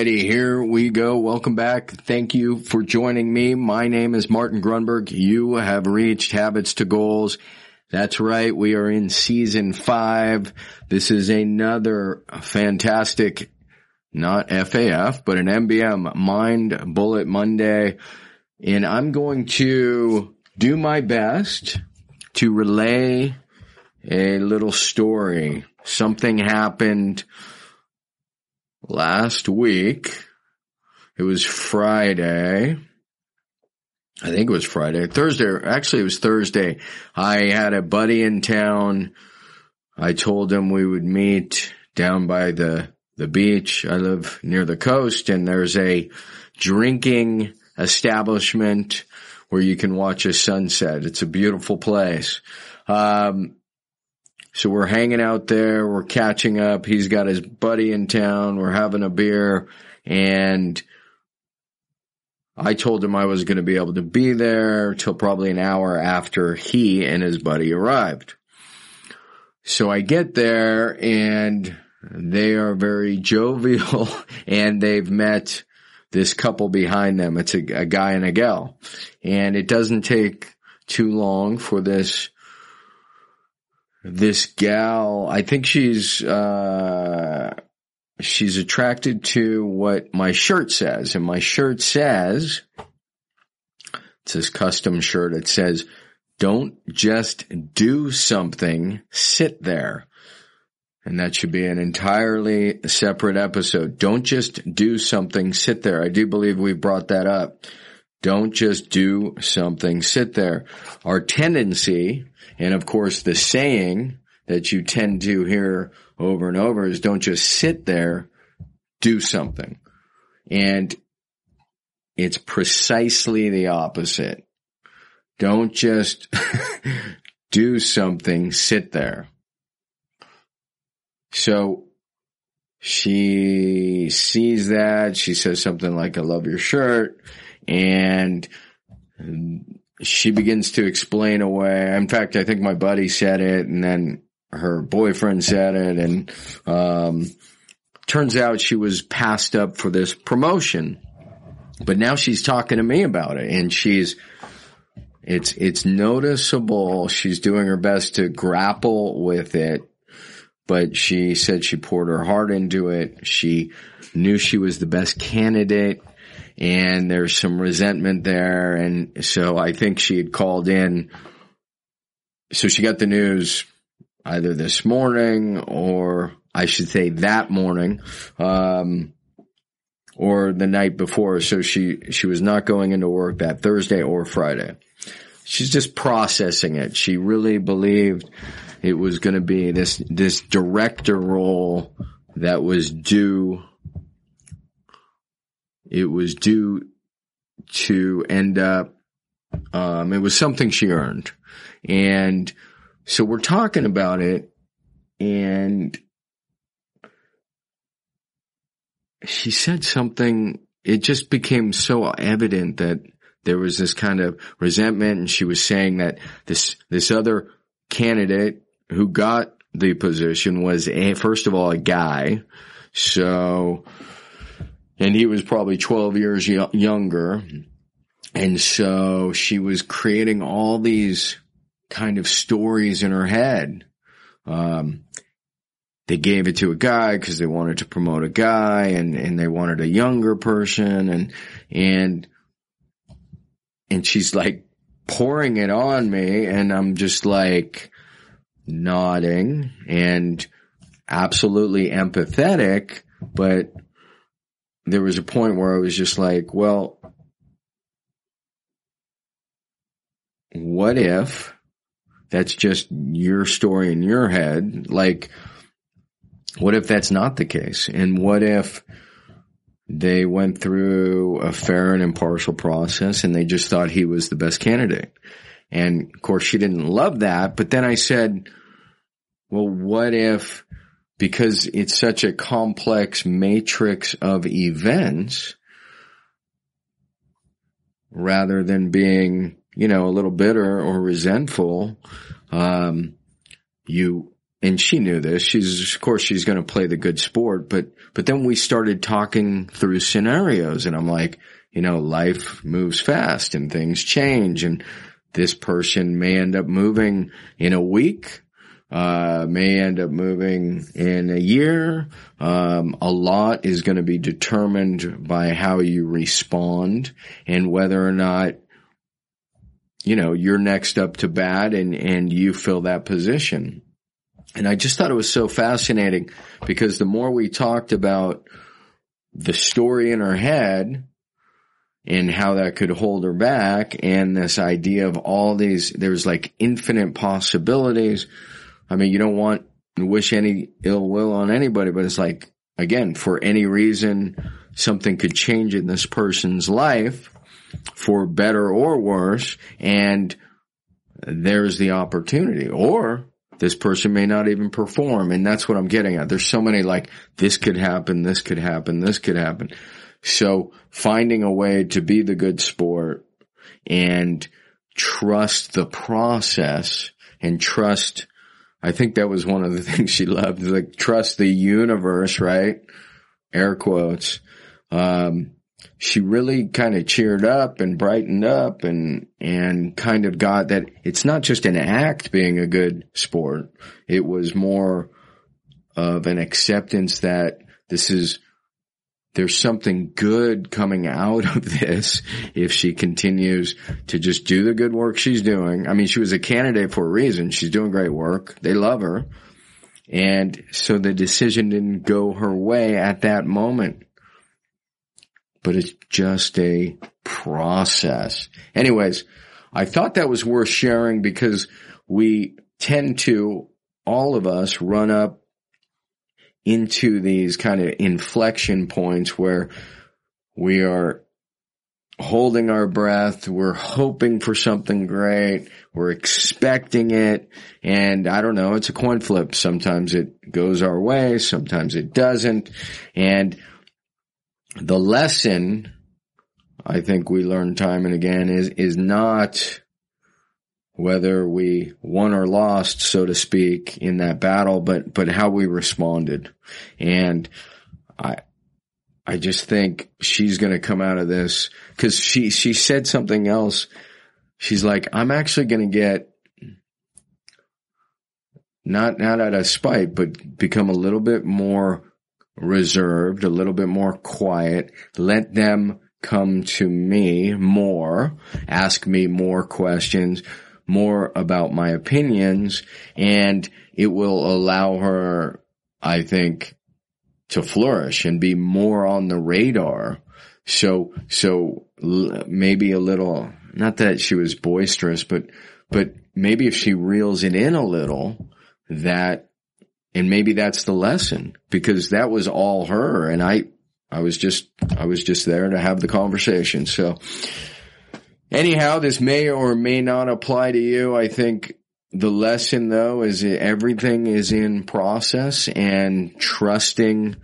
Alrighty, here we go. Welcome back. Thank you for joining me. My name is Martin Grunburg. You have reached Habits to Goals. That's right. We are in season five. This is another fantastic, not FAF, but an MBM Mind Bullet Monday. And I'm going to do my best to relay a little story. Something happened last week. It was Friday. I think it was Friday, Thursday. Actually, it was Thursday. I had a buddy in town. I told him we would meet down by the, the beach. I live near the coast and there's a drinking establishment where you can watch a sunset. It's a beautiful place. Um, so we're hanging out there. We're catching up. He's got his buddy in town. We're having a beer and I told him I was going to be able to be there till probably an hour after he and his buddy arrived. So I get there and they are very jovial and they've met this couple behind them. It's a, a guy and a gal and it doesn't take too long for this this gal, I think she's, uh, she's attracted to what my shirt says. And my shirt says, it's this custom shirt. It says, don't just do something, sit there. And that should be an entirely separate episode. Don't just do something, sit there. I do believe we've brought that up. Don't just do something, sit there. Our tendency, and of course the saying that you tend to hear over and over is don't just sit there, do something. And it's precisely the opposite. Don't just do something, sit there. So she sees that. She says something like, I love your shirt and she begins to explain away. In fact, I think my buddy said it and then her boyfriend said it and, um, turns out she was passed up for this promotion, but now she's talking to me about it and she's, it's, it's noticeable. She's doing her best to grapple with it, but she said she poured her heart into it. She knew she was the best candidate and there's some resentment there. And so I think she had called in. So she got the news either this morning or I should say that morning, um, or the night before. So she, she was not going into work that Thursday or Friday. She's just processing it. She really believed it was going to be this, this director role that was due it was due to end up, um, it was something she earned. And so we're talking about it and she said something, it just became so evident that there was this kind of resentment and she was saying that this, this other candidate who got the position was a, first of all, a guy. So, and he was probably 12 years y- younger. And so she was creating all these kind of stories in her head. Um, they gave it to a guy because they wanted to promote a guy and, and they wanted a younger person and, and, and she's like pouring it on me and I'm just like nodding and absolutely empathetic, but there was a point where I was just like, well, what if that's just your story in your head? Like, what if that's not the case? And what if they went through a fair and impartial process and they just thought he was the best candidate. And of course she didn't love that, but then I said, well, what if, because it's such a complex matrix of events, rather than being, you know, a little bitter or resentful, um, you, and she knew this. She's, of course, she's going to play the good sport, but, but then we started talking through scenarios and I'm like, you know, life moves fast and things change and this person may end up moving in a week uh, may end up moving in a year. Um, a lot is going to be determined by how you respond and whether or not, you know, you're next up to bat and, and you fill that position. And I just thought it was so fascinating because the more we talked about the story in her head, and how that could hold her back and this idea of all these, there's like infinite possibilities. I mean, you don't want to wish any ill will on anybody, but it's like, again, for any reason, something could change in this person's life for better or worse. And there's the opportunity or this person may not even perform. And that's what I'm getting at. There's so many like, this could happen, this could happen, this could happen. So finding a way to be the good sport and trust the process and trust I think that was one of the things she loved, like trust the universe, right? Air quotes. Um, she really kind of cheered up and brightened up and, and kind of got that it's not just an act being a good sport. It was more of an acceptance that this is there's something good coming out of this if she continues to just do the good work she's doing. I mean, she was a candidate for a reason. She's doing great work. They love her. And so the decision didn't go her way at that moment. But it's just a process. Anyways, I thought that was worth sharing because we tend to, all of us, run up into these kind of inflection points where we are holding our breath. We're hoping for something great. We're expecting it. And I don't know, it's a coin flip. Sometimes it goes our way. Sometimes it doesn't. And the lesson I think we learn time and again is, is not whether we won or lost, so to speak, in that battle, but, but how we responded. And I, I just think she's going to come out of this because she, she said something else. She's like, I'm actually going to get not, not out of spite, but become a little bit more reserved, a little bit more quiet, let them come to me more, ask me more questions, more about my opinions and it will allow her, I think, to flourish and be more on the radar. So, so maybe a little, not that she was boisterous, but, but maybe if she reels it in a little, that, and maybe that's the lesson because that was all her and I, I was just, I was just there to have the conversation. So, Anyhow, this may or may not apply to you. I think the lesson though is everything is in process and trusting.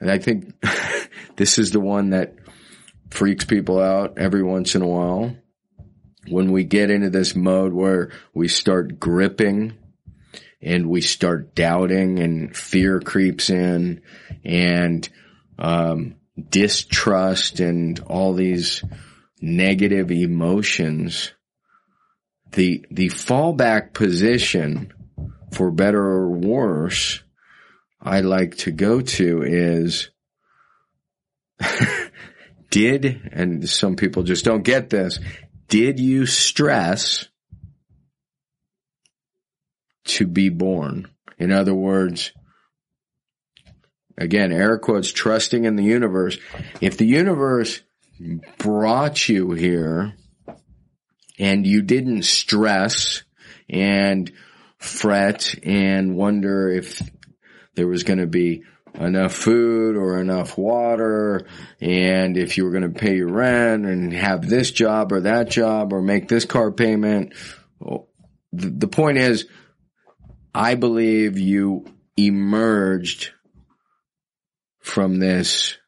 And I think this is the one that freaks people out every once in a while. When we get into this mode where we start gripping and we start doubting and fear creeps in and, um, distrust and all these negative emotions, the, the fallback position for better or worse I like to go to is did, and some people just don't get this, did you stress to be born? In other words, again, air quotes, trusting in the universe. If the universe brought you here and you didn't stress and fret and wonder if there was going to be enough food or enough water and if you were going to pay your rent and have this job or that job or make this car payment. The point is, I believe you emerged from this.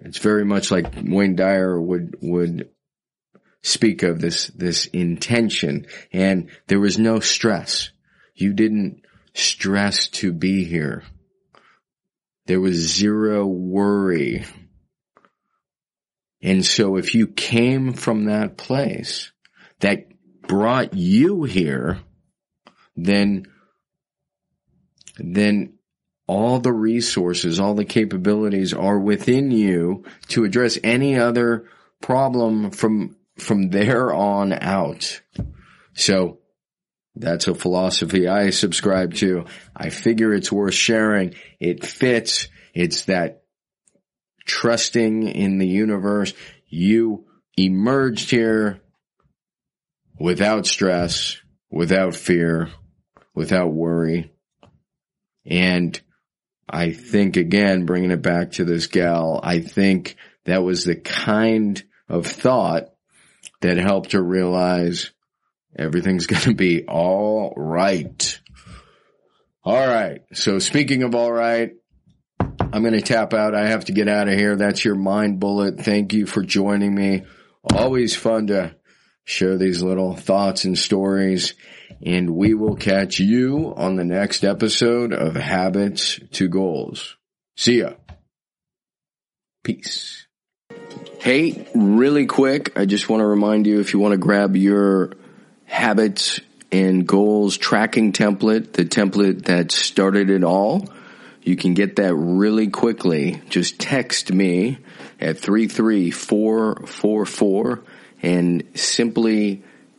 It's very much like Wayne Dyer would, would speak of this, this intention and there was no stress. You didn't stress to be here. There was zero worry. And so if you came from that place that brought you here, then, then all the resources, all the capabilities are within you to address any other problem from, from there on out. So that's a philosophy I subscribe to. I figure it's worth sharing. It fits. It's that trusting in the universe. You emerged here without stress, without fear, without worry. And I think again, bringing it back to this gal, I think that was the kind of thought that helped her realize Everything's going to be all right. All right. So speaking of all right, I'm going to tap out. I have to get out of here. That's your mind bullet. Thank you for joining me. Always fun to share these little thoughts and stories. And we will catch you on the next episode of Habits to Goals. See ya. Peace. Hey, really quick, I just want to remind you if you want to grab your habits and goals tracking template, the template that started it all. You can get that really quickly. Just text me at 33444 and simply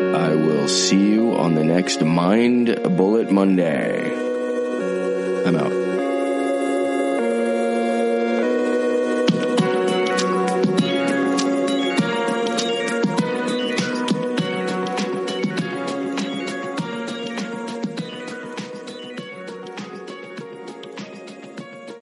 I will see you on the next Mind Bullet Monday. I'm out.